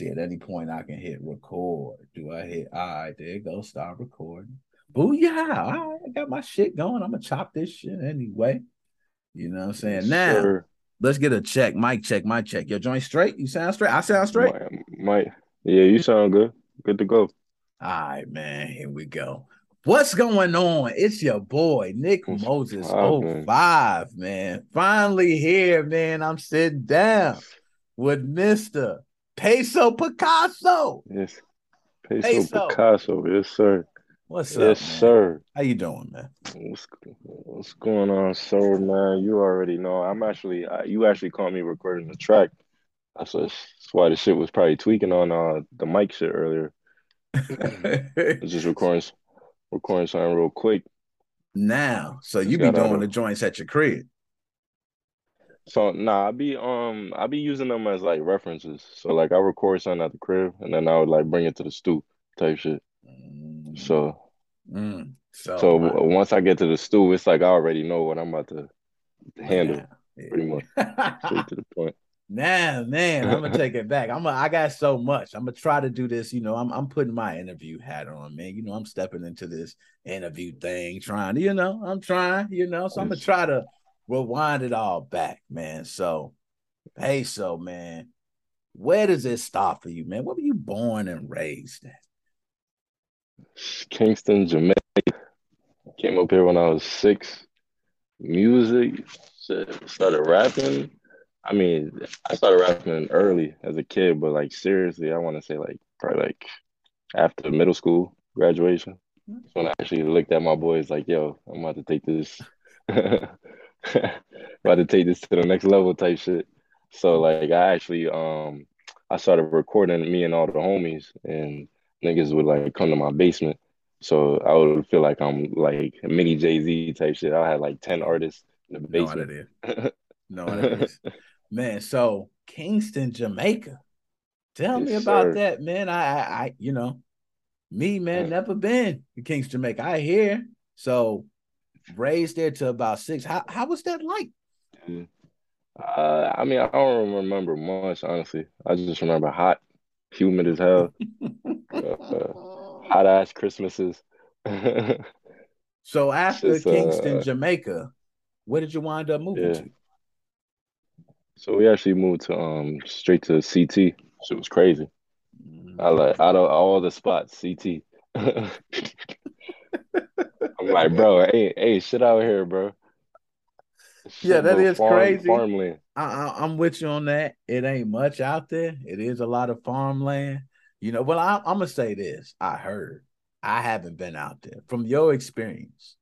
See, at any point I can hit record. Do I hit? All right, there you go. Start recording. Booyah! All right, I got my shit going. I'm gonna chop this shit anyway. You know what I'm saying? Now Sure. let's get a check. Mic check, mic check. Your joint straight? You sound straight? I sound straight? Might. Yeah, you sound good. Good to go. All right, man. Here we go. What's going on? It's your boy, Nick Moses poppin'? 05, man. Finally here, man. I'm sitting down with Mr. Peso Picasso. Yes. Peso Peso. Picasso. Yes, sir. What's up, Yes, sir. How you doing, man? What's what's going on, sir, man? You already know. I'm actually, uh, you actually caught me recording the track. That's, that's why the shit was probably tweaking on uh the mic shit earlier. I was just recording, recording something real quick. now, so Just you be got doing the joints at your crib. So nah, I be um I be using them as like references. So like I record something at the crib and then I would like bring it to the stoop type shit. Mm, So mm. So, so uh, once I get to the stool, it's like I already know what I'm about to handle. yeah. pretty much. Straight to the point. Nah, man, I'm gonna take it back. I'm a, I got so much. I'm gonna try to do this. You know, I'm I'm putting my interview hat on, man. You know, I'm stepping into this interview thing, trying to, you know, I'm trying, you know, so I'm gonna try to rewind it all back, man. So, hey, so man, where does it stop for you, man? Where were you born and raised at? Kingston, Jamaica. Came up here when I was six. Music, started rapping. I mean, I started rapping early as a kid, but like seriously, I want to say like probably like after middle school graduation. Mm-hmm. That's when I actually looked at my boys like, yo, I'm about to take this, about to take this to the next level type shit. So like I actually um I started recording me and all the homies and niggas would like come to my basement. So I would feel like I'm like mini Jay-Z type shit. I had like 10 artists in the basement. it is. Know what it is. Man, so Kingston, Jamaica. Tell me about sir. that, man. I, I, you know, me, man, Mm. never been to Kingston, Jamaica. I hear. So raised there to about six. How how was that like? Uh, I mean, I don't remember much, honestly. I just remember hot, humid as hell, hot ass Christmases. so after Just, uh, Kingston, Jamaica, where did you wind up moving Yeah. to? So we actually moved to um straight to CT. Shit was crazy. I like out of all the spots, CT. I'm like, bro, hey, hey, shit out here, bro. Yeah, Shit, that bro, is farm, crazy. Farmland. I, I, I'm with you on that. It ain't much out there. It is a lot of farmland. You know, well, I, I'm gonna say this. I heard. I haven't been out there. From your experience,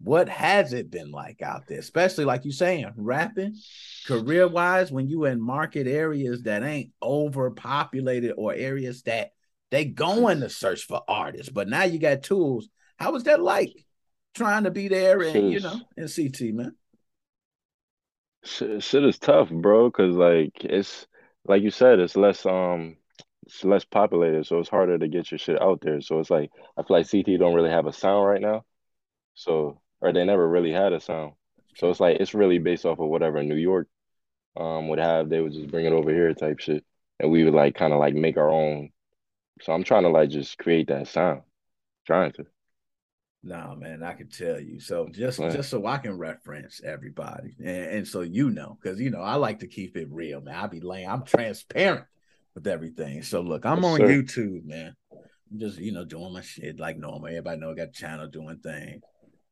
what has it been like out there? Especially like you saying, rapping, career wise, when you in market areas that ain't overpopulated or areas that they going to search for artists. But now you got tools. How was that like? Trying to be there and you know in CT, man. Shit, shit is tough, bro, because like it's like you said, it's less um it's less populated, so it's harder to get your shit out there. So it's like I feel like CT don't really have a sound right now. So or they never really had a sound. So it's like it's really based off of whatever New York um would have, they would just bring it over here type shit. And we would like kind of like make our own. So I'm trying to like just create that sound. Trying to. No, man, I can tell you. So just just so I can reference everybody, and, and so you know, because you know I like to keep it real, man. I be laying, I'm transparent with everything. So look, I'm Yes, on sir. YouTube, man. I'm just you know doing my shit like normal. Everybody know I got a channel doing things.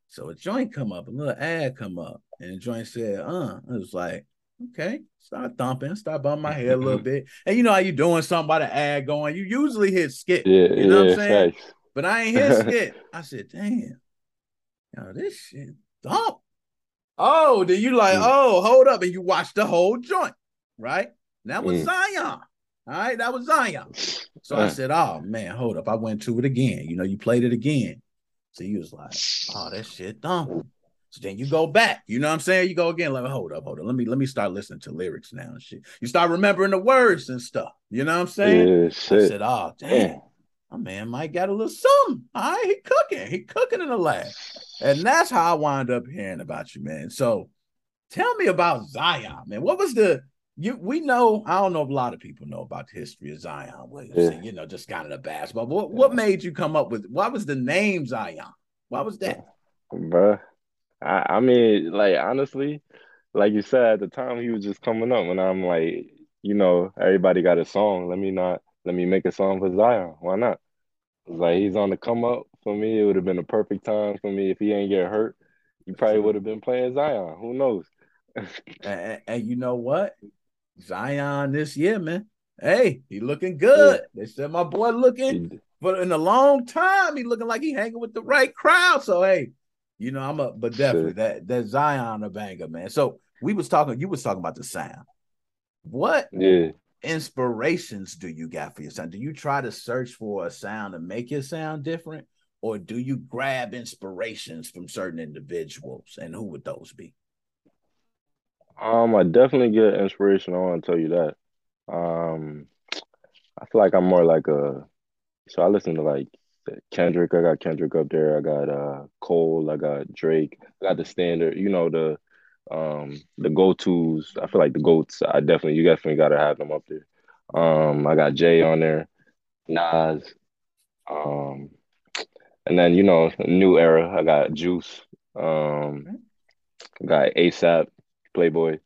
So a joint come up, a little ad come up, and the joint said, "Uh," it was like, okay, start thumping, start bumping my head a little bit, and you know how you doing something by the ad going. You usually hit skip, Yeah, you know what yeah, I'm saying? facts. But I ain't hit skip. I said, damn, yo, this shit dump. Oh, then you like, Mm. oh, hold up, and you watch the whole joint, right? That was Mm. Zion. All right, that was Zion. So I Uh, said, oh man, hold up. I went to it again. You know, you played it again. So you was like, oh, that shit dumb. So then you go back. You know what I'm saying? You go again. Like, hold up, hold up. Let me let me start listening to lyrics now and shit. You start remembering the words and stuff. You know what I'm saying? yeah, I shit. said, oh damn. My man might got a little something. All right, he cooking. He cooking in the lab. And that's how I wind up hearing about you, man. So tell me about Zion, man. What was the you we know I don't know if a lot of people know about the history of Zion Williamson, yeah. you know, just kind of the basketball. But what, what made you come up with what was the name Zion? Why was that? Bruh. I, I mean, like honestly, like you said, at the time he was just coming up and I'm like, you know, everybody got a song. Let me not let me make a song for Zion. Why not? Like he's on the come up for me. It would have been a perfect time for me if he ain't get hurt. He probably would have been playing Zion. Who knows? and, and, you know what? Zion this year, man. Hey, he looking good. Yeah. They said my boy looking, but in a long time, he looking like he hanging with the right crowd. So hey, you know, I'm a but definitely Shit. that that Zion a banger, man. So we was talking, you was talking about the sound. What yeah inspirations do you got for your sound? Do you try to search for a sound to make your sound different? Or do you grab inspirations from certain individuals? And who would those be? Um, I definitely get inspiration. I want to tell you that. Um, I feel like I'm more like a. So I listen to like Kendrick. I got Kendrick up there. I got uh Cole. I got Drake. I got the standard. You know the um the go tos. I feel like the goats. I definitely you definitely got to have them up there. Um, I got Jay on there, Nas. Um, and then you know new era. I got Juice. Um, got ASAP. Playboi.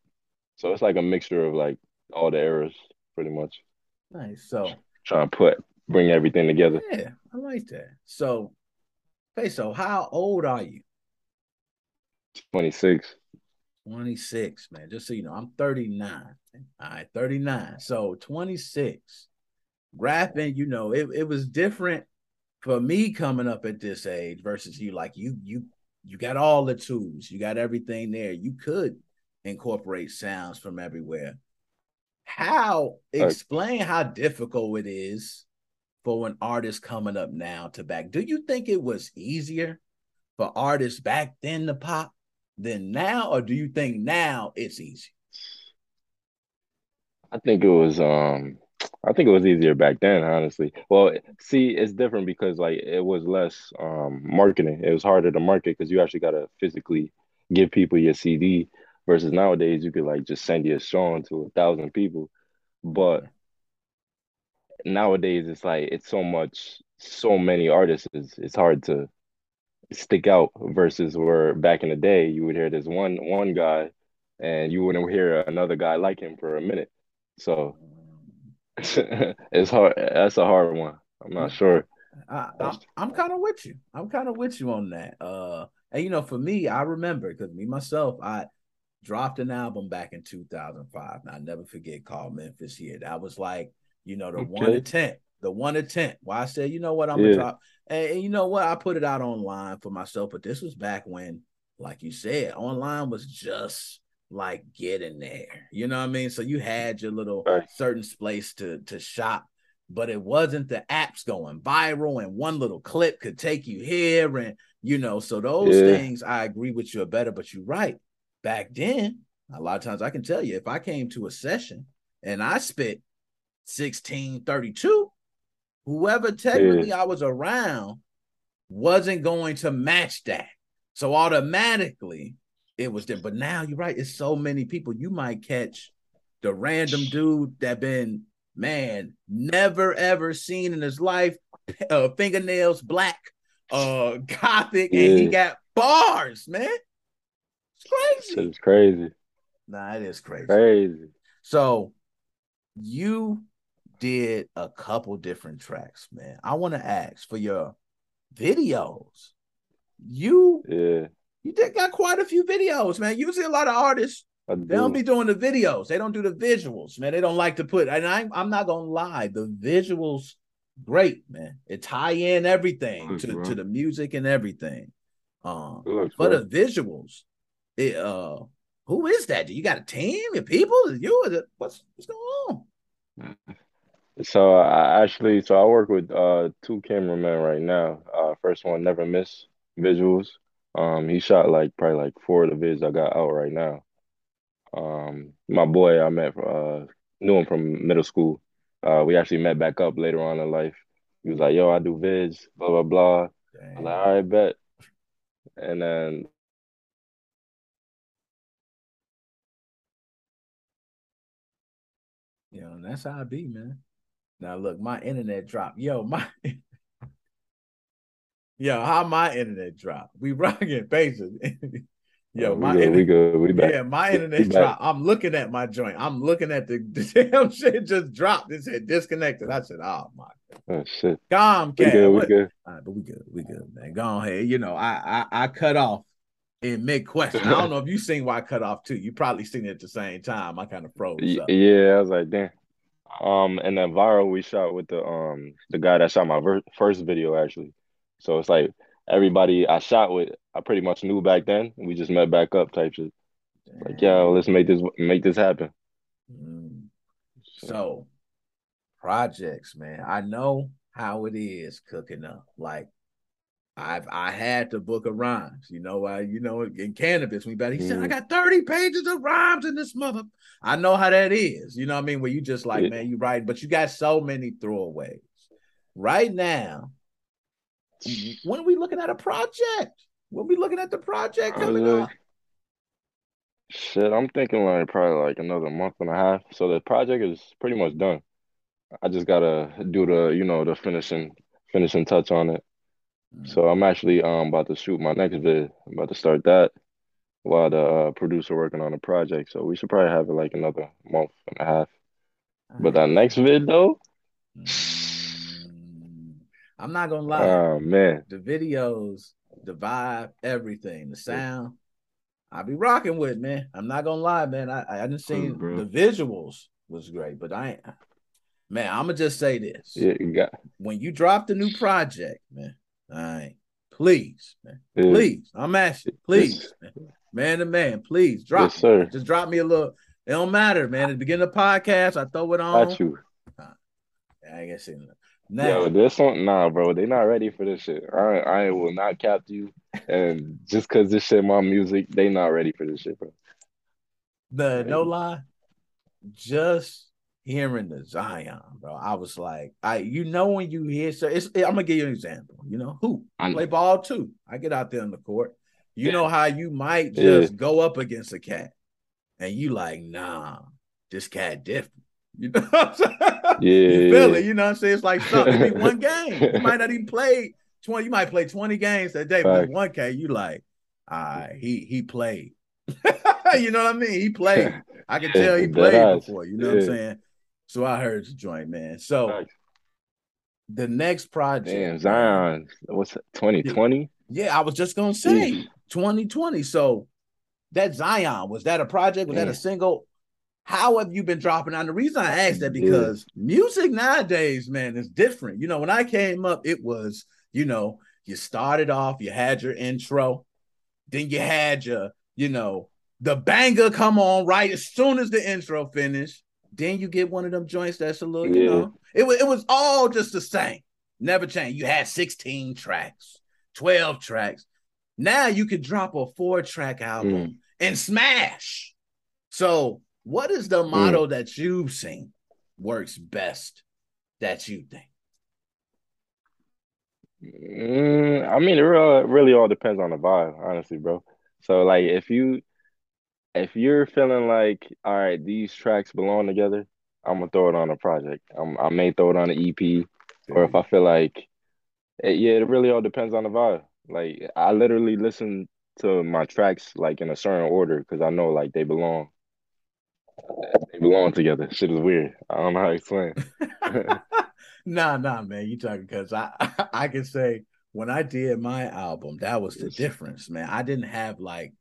So it's like a mixture of like all the eras, pretty much. Nice. So trying to put bring everything together. Yeah, I like that. So, okay, so how old are you? 26. 26, man. Just so you know, I'm 39. All right, 39. So 26. Rapping, you know, it, it was different for me coming up at this age versus you. Like you, you, you got all the tools, you got everything there. You could incorporate sounds from everywhere. How explain how difficult it is for an artist coming up now to back? Do you think it was easier for artists back then to pop than now, or do you think now it's easy? I think it was um I think it was easier back then, honestly. Well, see, it's different because like it was less um marketing. It was harder to market because you actually gotta physically give people your CD versus nowadays you could like just send your song to a thousand people. But nowadays it's like it's so much so many artists it's, it's hard to stick out versus where back in the day you would hear this one one guy and you wouldn't hear another guy like him for a minute. So it's hard that's a hard one. I'm not sure. I, I'm, I'm kind of with you. I'm kind of with you on that. Uh, and you know, for me, I remember because me myself, I dropped an album back in 2005. And I never forget called Memphis here. That was like, you know, the okay. one attempt, the one attempt. Why I said, you know what, I'm yeah. gonna drop. And, you know what, I put it out online for myself, but this was back when, like you said, online was just like getting there. You know what I mean? So you had your little right. certain place to to shop, but it wasn't the apps going viral and one little clip could take you here and you know, so those yeah. things I agree with you are better, but you're right back then, a lot of times I can tell you if I came to a session and I spit 1632, whoever technically yeah. I was around wasn't going to match that. So automatically it was there. But now you're right, it's so many people. You might catch the random dude that been man never ever seen in his life, uh, fingernails black, uh, gothic, yeah. and he got bars, man. It's crazy. It's crazy. Nah, it is crazy. Crazy. So you did a couple different tracks, man. I want to ask for your videos. You yeah. You did got quite a few videos, man. Usually a lot of artists do. they don't be doing the videos. They don't do the visuals, man. They don't like to put and I I'm not gonna lie, the visuals great, man. It tie in everything to, to the music and everything. Um, but the visuals, it, uh, who is that? Do you got a team? Your people? You? Is it, what's what's going on? So I actually, so I work with uh two cameramen right now. Uh, first one, Never Miss Visuals. Um, he shot like probably like four of the vids I got out right now. Um, my boy I met uh knew him from middle school. Uh, we actually met back up later on in life. He was like, "Yo, I do vids, blah blah blah." Dang. I was like, "All right, bet." And then and that's how I be, man. Now look, my internet dropped. Yo, my Yo, how my internet dropped? We rocking patience. Yo, we my good, internet, we good, we back. yeah, my We internet dropped. I'm looking at my joint. I'm looking at the, the damn shit just dropped. It said disconnected. I said, oh my Oh shit. We Comcast. good, we what- good. All right, but we good. We good, man. Go ahead. You know, I I, I cut off in mid question. I don't know if you seen why I cut off too. You probably seen it at the same time. I kind of froze up. Yeah, I was like, damn. Um, and then viral we shot with the um the guy that shot my ver first video actually. So it's like everybody I shot with, I pretty much knew back then. We just met back up type shit. Like, yeah, let's make this make this happen. Mm. So projects, man. I know how it is cooking up. Like I've I had to book of rhymes. You know, I you know in cannabis, we better he said, I Mhm. got 30 pages of rhymes in this mother. I know how that is. You know what I mean? Where you just like, Yeah. man, you write, but you got so many throwaways. Right now, when are we looking at a project? When we looking at the project coming up? Shit, I'm thinking like probably like another month and a half. So the project is pretty much done. I just gotta do the, you know, the finishing finishing touch on it. So I'm actually um about to shoot my next vid. I'm about to start that while the uh, producer working on the project. So we should probably have it like another month and a half. But that next vid though, Mm, I'm not gonna lie. oh man, the videos, the vibe, everything, the sound. I be rocking with man. I'm not gonna lie, man. I I didn't see bro. the visuals was great, but I ain't. Man, I'm gonna just say this: yeah, you got when you drop the new project, man, all right, please, man, yeah, please, I'm asking, please, man, man to man, please drop, yes sir. just drop me a little. It don't matter, man. At the beginning of the podcast, I throw it on. Got you. I guess it, Yo, now. this one, nah, bro, they not ready for this shit. I I will not cap you. And just cause this shit my music, they not ready for this shit, bro. The no lie, just hearing the Zion, bro. I was like, I you know when you hear so it's I'm gonna give you an example. You know who I play ball too. I get out there on the court. You Yeah. know how you might Yeah. just go up against a cat, and you like, nah, this cat different. You know what I'm saying? Yeah, you feel it. You know what I'm saying? It's like something. Be one game. You might not even play 20. You might play 20 games that day, but one K, you like, right, he he played. you know what I mean? He played. I can tell he played before. You know what I'm saying? So I heard the joint, man. So Facts. the next project, Damn, Zion, what's 2020? yeah, I was just gonna say 2020. So that Zion was that a project? Was that a single? How have you been dropping out? The reason I asked that Yeah. because music nowadays, man, is different. You know, when I came up, it was, you know, you started off, you had your intro, then you had your, you know, the banger come on right as soon as the intro finished. Then you get one of them joints that's a little, you know, it was it was all just the same, never changed. You had 16 tracks, 12 tracks. Now you could drop a four track album and smash. So, what is the motto that you've seen works best that you think? Mm, I mean, it really, really all depends on the vibe, honestly, bro. So like if you if you're feeling like, all right, these tracks belong together, I'm gonna throw it on a project. I'm, I may throw it on an EP, or if I feel like, it, yeah, it really all depends on the vibe. Like I literally listen to my tracks like in a certain order because I know like they belong. They belong together. Shit is weird. I don't know how to explain. nah, nah, man. You talking because I I can say when I did my album, that was the difference, man. I didn't have like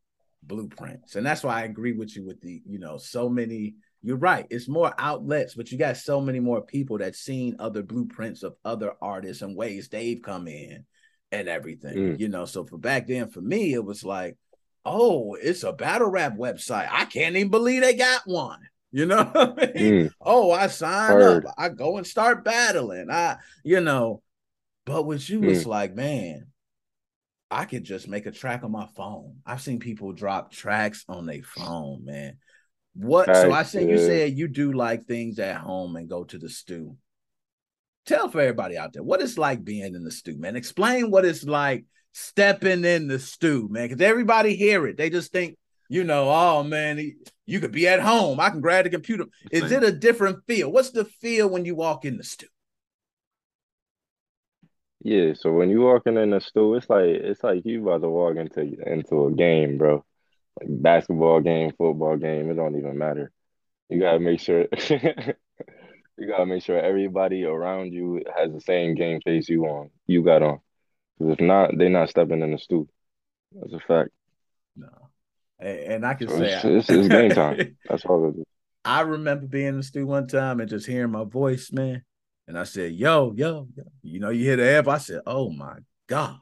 blueprints, and that's why I agree with you with the you know so many. You're right. It's more outlets, but you got so many more people that seen other blueprints of other artists and ways they've come in and everything. Mm. You know, so for back then, for me, it was like, oh, it's a battle rap website. I can't even believe they got one. You know what I mean? Mm, Oh, I sign Word. up. I go and start battling. I, you know, but with you, it's Mm. like, man, I could just make a track on my phone. I've seen people drop tracks on their phone, man. What? so I Facts, said you said you do like things at home and go to the stew. Tell for everybody out there what it's like being in the stew, man. Explain what it's like stepping in the stew, man. Because everybody hear it. They just think you know, oh man, you could be at home. I can grab the computer. Is it a different feel? What's the feel when you walk in the studio? Yeah, so when you walking in the store, it's like it's like you about to walk into into a game, bro. Like basketball game, football game, it don't even matter. You gotta make sure you gotta make sure everybody around you has the same game face you on. You got on. Because if not, they're not stepping in the stoop. That's a fact. No. And I can So say it's, it's, it's game time. That's all it is. I remember being in the studio one time and just hearing my voice, man. And I said, yo, yo, yo. You know, you hear the amp. I said, oh my God.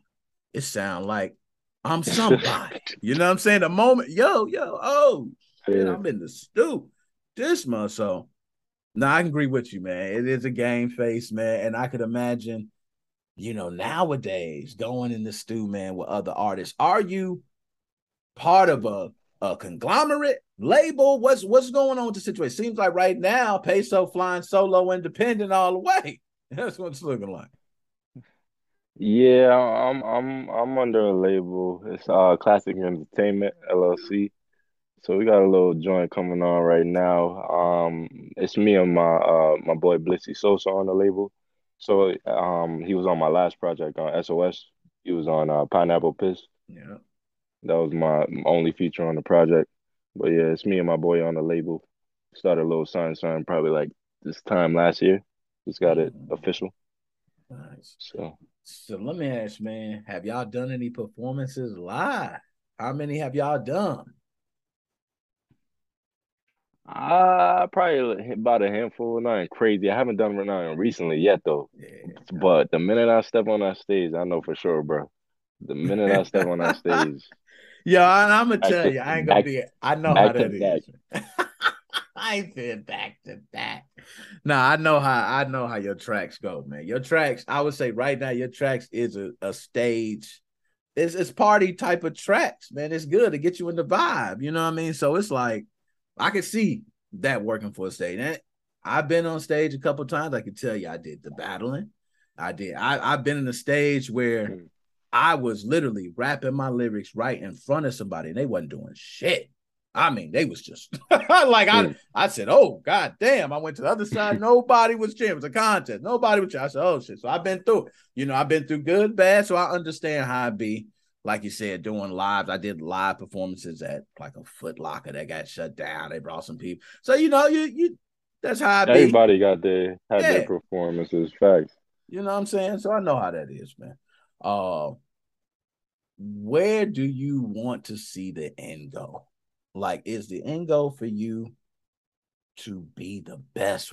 It sound like I'm somebody. you know what I'm saying? The moment, yo, yo, oh, Yeah. I'm in the stew this month. So, now I can agree with you, man. It is a game face, man. And I could imagine, you know, nowadays going in the stew, man, with other artists. Are you part of a, a conglomerate label? What's what's going on with the situation? Seems like right now, Peso flying solo independent all the way. That's what it's looking like. Yeah, I'm I'm I'm under a label. It's uh Classic Entertainment LLC. So we got a little joint coming on right now. Um, it's me and my uh my boy Blissy Sosa on the label. So um he was on my last project on SOS. He was on uh Pineapple Piss. Yeah. That was my only feature on the project. But yeah, it's me and my boy on the label. Started a little sign something probably like this time last year. Just got it official. Nice. So So let me ask, man, have y'all done any performances live? How many have y'all done? uh probably about a handful, nothing crazy. I haven't done nothing recently yet though. Yeah. But the minute I step on that stage, I know for sure, bro. The minute I step on that stage, Yo, and I'm gonna tell you, I ain't gonna back- be. I know how that is. I ain't saying back to back. No, I know how. I know how your tracks go, man. Your tracks, I would say right now, your tracks is a, a stage. It's it's party type of tracks, man. It's good to get you in the vibe. You know what I mean? So it's like I could see that working for a stage. And I've been on stage a couple times. I can tell you, I did the battling. I did. I, I've been in a stage where Mm. I was literally rapping my lyrics right in front of somebody, and they wasn't doing shit. I mean, they was just like I, Mm. I said, "Oh God damn!" I went to the other side. Nobody was cheering. It was a contest. Nobody was cheering. I said, "Oh shit!" So I've been through. it. You know, I've been through good, bad. So I understand how it be. Like you said, doing lives. I did live performances at like a Foot Locker that got shut down. They brought some people. So you know, you you that's how I be. everybody got their had Yeah. their performances. Facts. You know what I'm saying? So I know how that is, man. Uh where do you want to see the end go? Like, is the end goal for you to be the best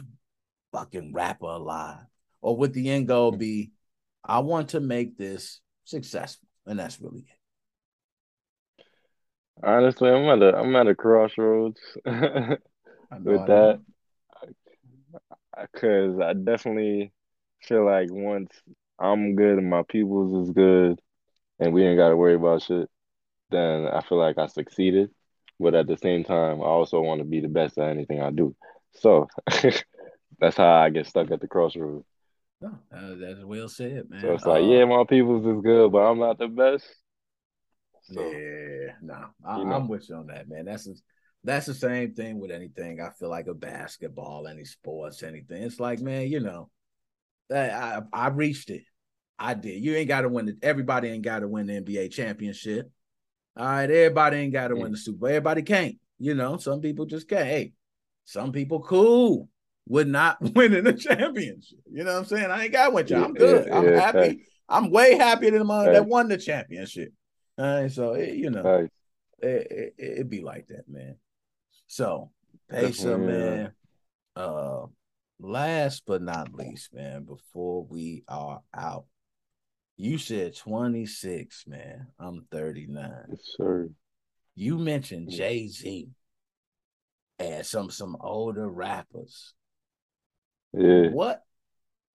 fucking rapper alive? Or would the end goal be, I want to make this successful? And that's really it. Honestly, I'm at a I'm at a crossroads with I that because I definitely feel like once I'm good and my peoples is good and we ain't got to worry about shit, then I feel like I succeeded. But at the same time, I also want to be the best at anything I do. So that's how I get stuck at the crossroads. No, uh, that's well said, man. So it's like, Uh, yeah, my peoples is good, but I'm not the best. So Yeah, no, I, You know. I'm with you on that, man. That's the that's the same thing with anything. I feel like a basketball, any sports, anything. It's like, man, you know, I I, I reached it. I did. You ain't got to win it. Everybody ain't got to win the NBA championship. All right, everybody ain't got to win the Super Bowl. Everybody can't. You know, some people just can't. Hey, some people cool would not win in the championship. You know what I'm saying? I ain't got with you. I'm good. yeah, I'm yeah, happy. I'm way happier than the one that won the championship. All right, so it, you know, it, it, it be like that, man. So, Peso, yeah. man. Uh, last but not least, man. Before we are out, you said 26, man. I'm 39. Yes, sir. You mentioned Yeah. Jay Z and some some older rappers. Yeah. What?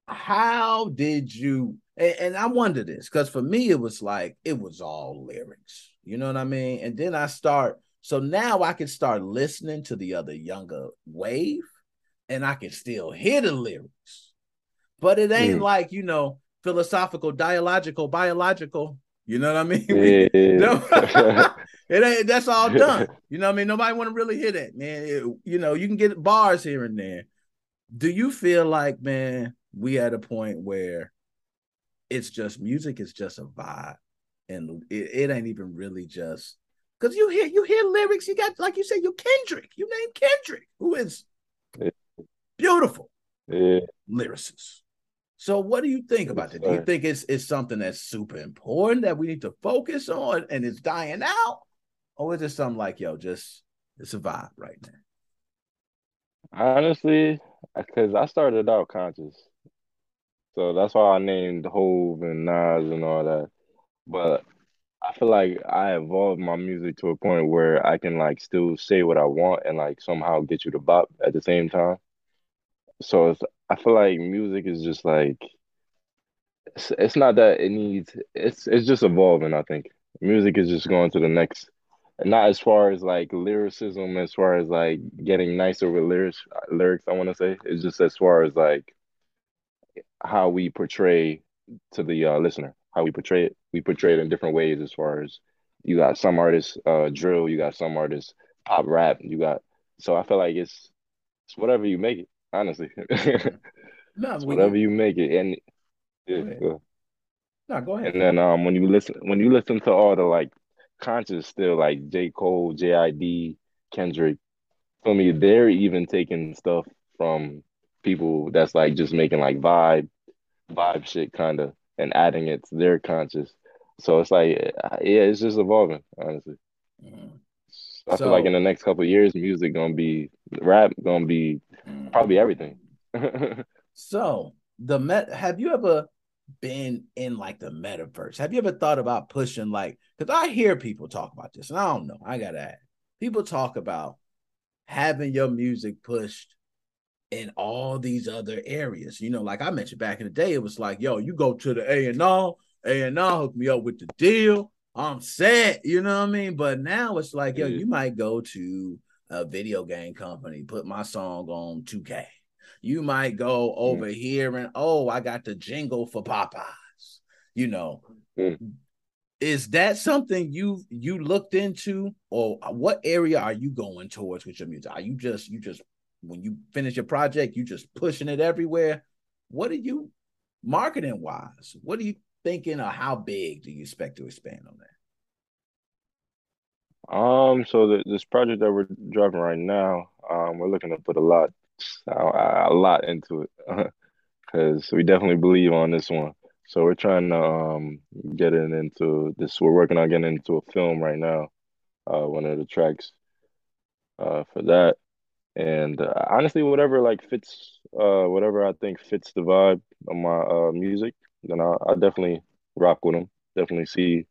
How did you? And, and I wonder this because for me it was like it was all lyrics. You know what I mean? And then I start. So now I can start listening to the other younger wave, and I can still hear the lyrics. But it ain't Mm. like you know philosophical, dialogical, biological. You know what I mean? Yeah. it ain't that's all done. You know what I mean? Nobody want to really hear that, man. It, you know, you can get bars here and there. Do you feel like, man, we at a point where it's just music is just a vibe and it, it ain't even really just because you hear you hear lyrics. You got like you said, you Kendrick. You name Kendrick, who is beautiful yeah. lyricist. So, what do you think about that? Do you think it's it's something that's super important that we need to focus on and it's dying out, or is it something like yo, just it's a vibe right now? Honestly, because I started out conscious, so that's why I named Hove and Nas and all that. But I feel like I evolved my music to a point where I can like still say what I want and like somehow get you to bop at the same time. So it's I feel like music is just like it's, it's not that it needs it's it's just evolving, I think. Music is just going to the next not as far as like lyricism, as far as like getting nicer with lyrics lyrics, I wanna say. It's just as far as like how we portray to the uh, listener, how we portray it. We portray it in different ways as far as you got some artists uh drill, you got some artists pop rap, you got so I feel like it's it's whatever you make it honestly. no, whatever you make it, and yeah, go no, go ahead. And then um, when you listen, when you listen to all the like conscious still like J Cole, JID, Kendrick, for me, they're even taking stuff from people that's like just making like vibe, vibe shit kind of, and adding it to their conscious. So it's like, yeah, it's just evolving, honestly. Mm. I so, feel like in the next couple years, music gonna be rap gonna be mm. probably everything. so the met have you ever been in like the metaverse? Have you ever thought about pushing like because I hear people talk about this, and I don't know, I gotta add. People talk about having your music pushed in all these other areas. You know, like I mentioned back in the day, it was like, yo, you go to the A and R, A and R hook me up with the deal. I'm set, you know what I mean? But now it's like, yo, you might go to a video game company, put my song on 2K. You might go over mm. here and oh, I got the jingle for Popeyes. You know, mm. is that something you you looked into, or what area are you going towards with your music? Are you just you just when you finish your project, you just pushing it everywhere? What are you marketing wise? What are you thinking, or how big do you expect to expand on that? Um, so the, this project that we're driving right now, um, we're looking to put a lot, a, lot into it, because we definitely believe on this one. So we're trying to um get it into this. We're working on getting into a film right now, uh, one of the tracks, uh, for that. And uh, honestly, whatever like fits, uh, whatever I think fits the vibe of my uh music, then I I definitely rock with them. Definitely see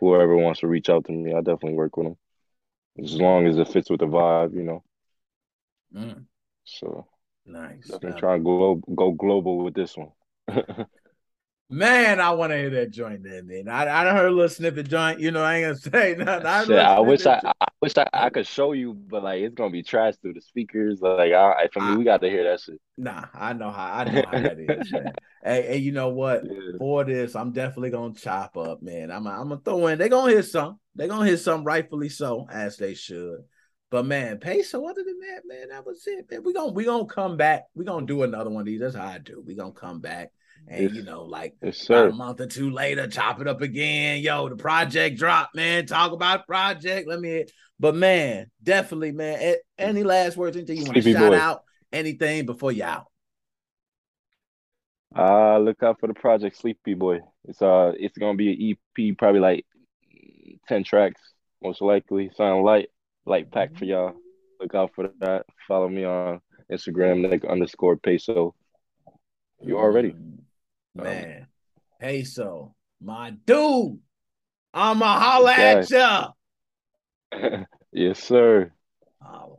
whoever wants to reach out to me, I definitely work with them. As long as it fits with the vibe, you know. Mm. So nice. Definitely try and go go global with this one. Man, I want to hear that joint then, man. I I heard a little snippet joint. You know, I ain't gonna say nothing. I, Shit, I wish I, I wish I, I could show you, but like it's gonna be trash through the speakers. Like I, for me, we got to hear that shit. Nah, I know how I know how that is, man. Hey, hey, you know what? Yeah. For this, I'm definitely gonna chop up, man. I'm I'm gonna throw in. They're gonna hear some. They're gonna hear some, rightfully so, as they should. But man, peso. Other than that, man, that was it. Man, we gonna we gonna come back. We gonna do another one of these. That's how I do. We gonna come back and yes. you know, like yes, a month or two later, chop it up again. Yo, the project dropped, man. Talk about project. Let me. But man, definitely, man. Any last words? Anything you want to shout boy. out? Anything before you out? Uh look out for the project Sleepy Boy. It's uh it's gonna be an EP, probably like ten tracks, most likely. Sound light, light pack for y'all. Look out for that. Follow me on Instagram, Nick underscore peso. You already. Mm. Man, um, hey, so my dude, I'ma holla okay. at ya. yes, sir. All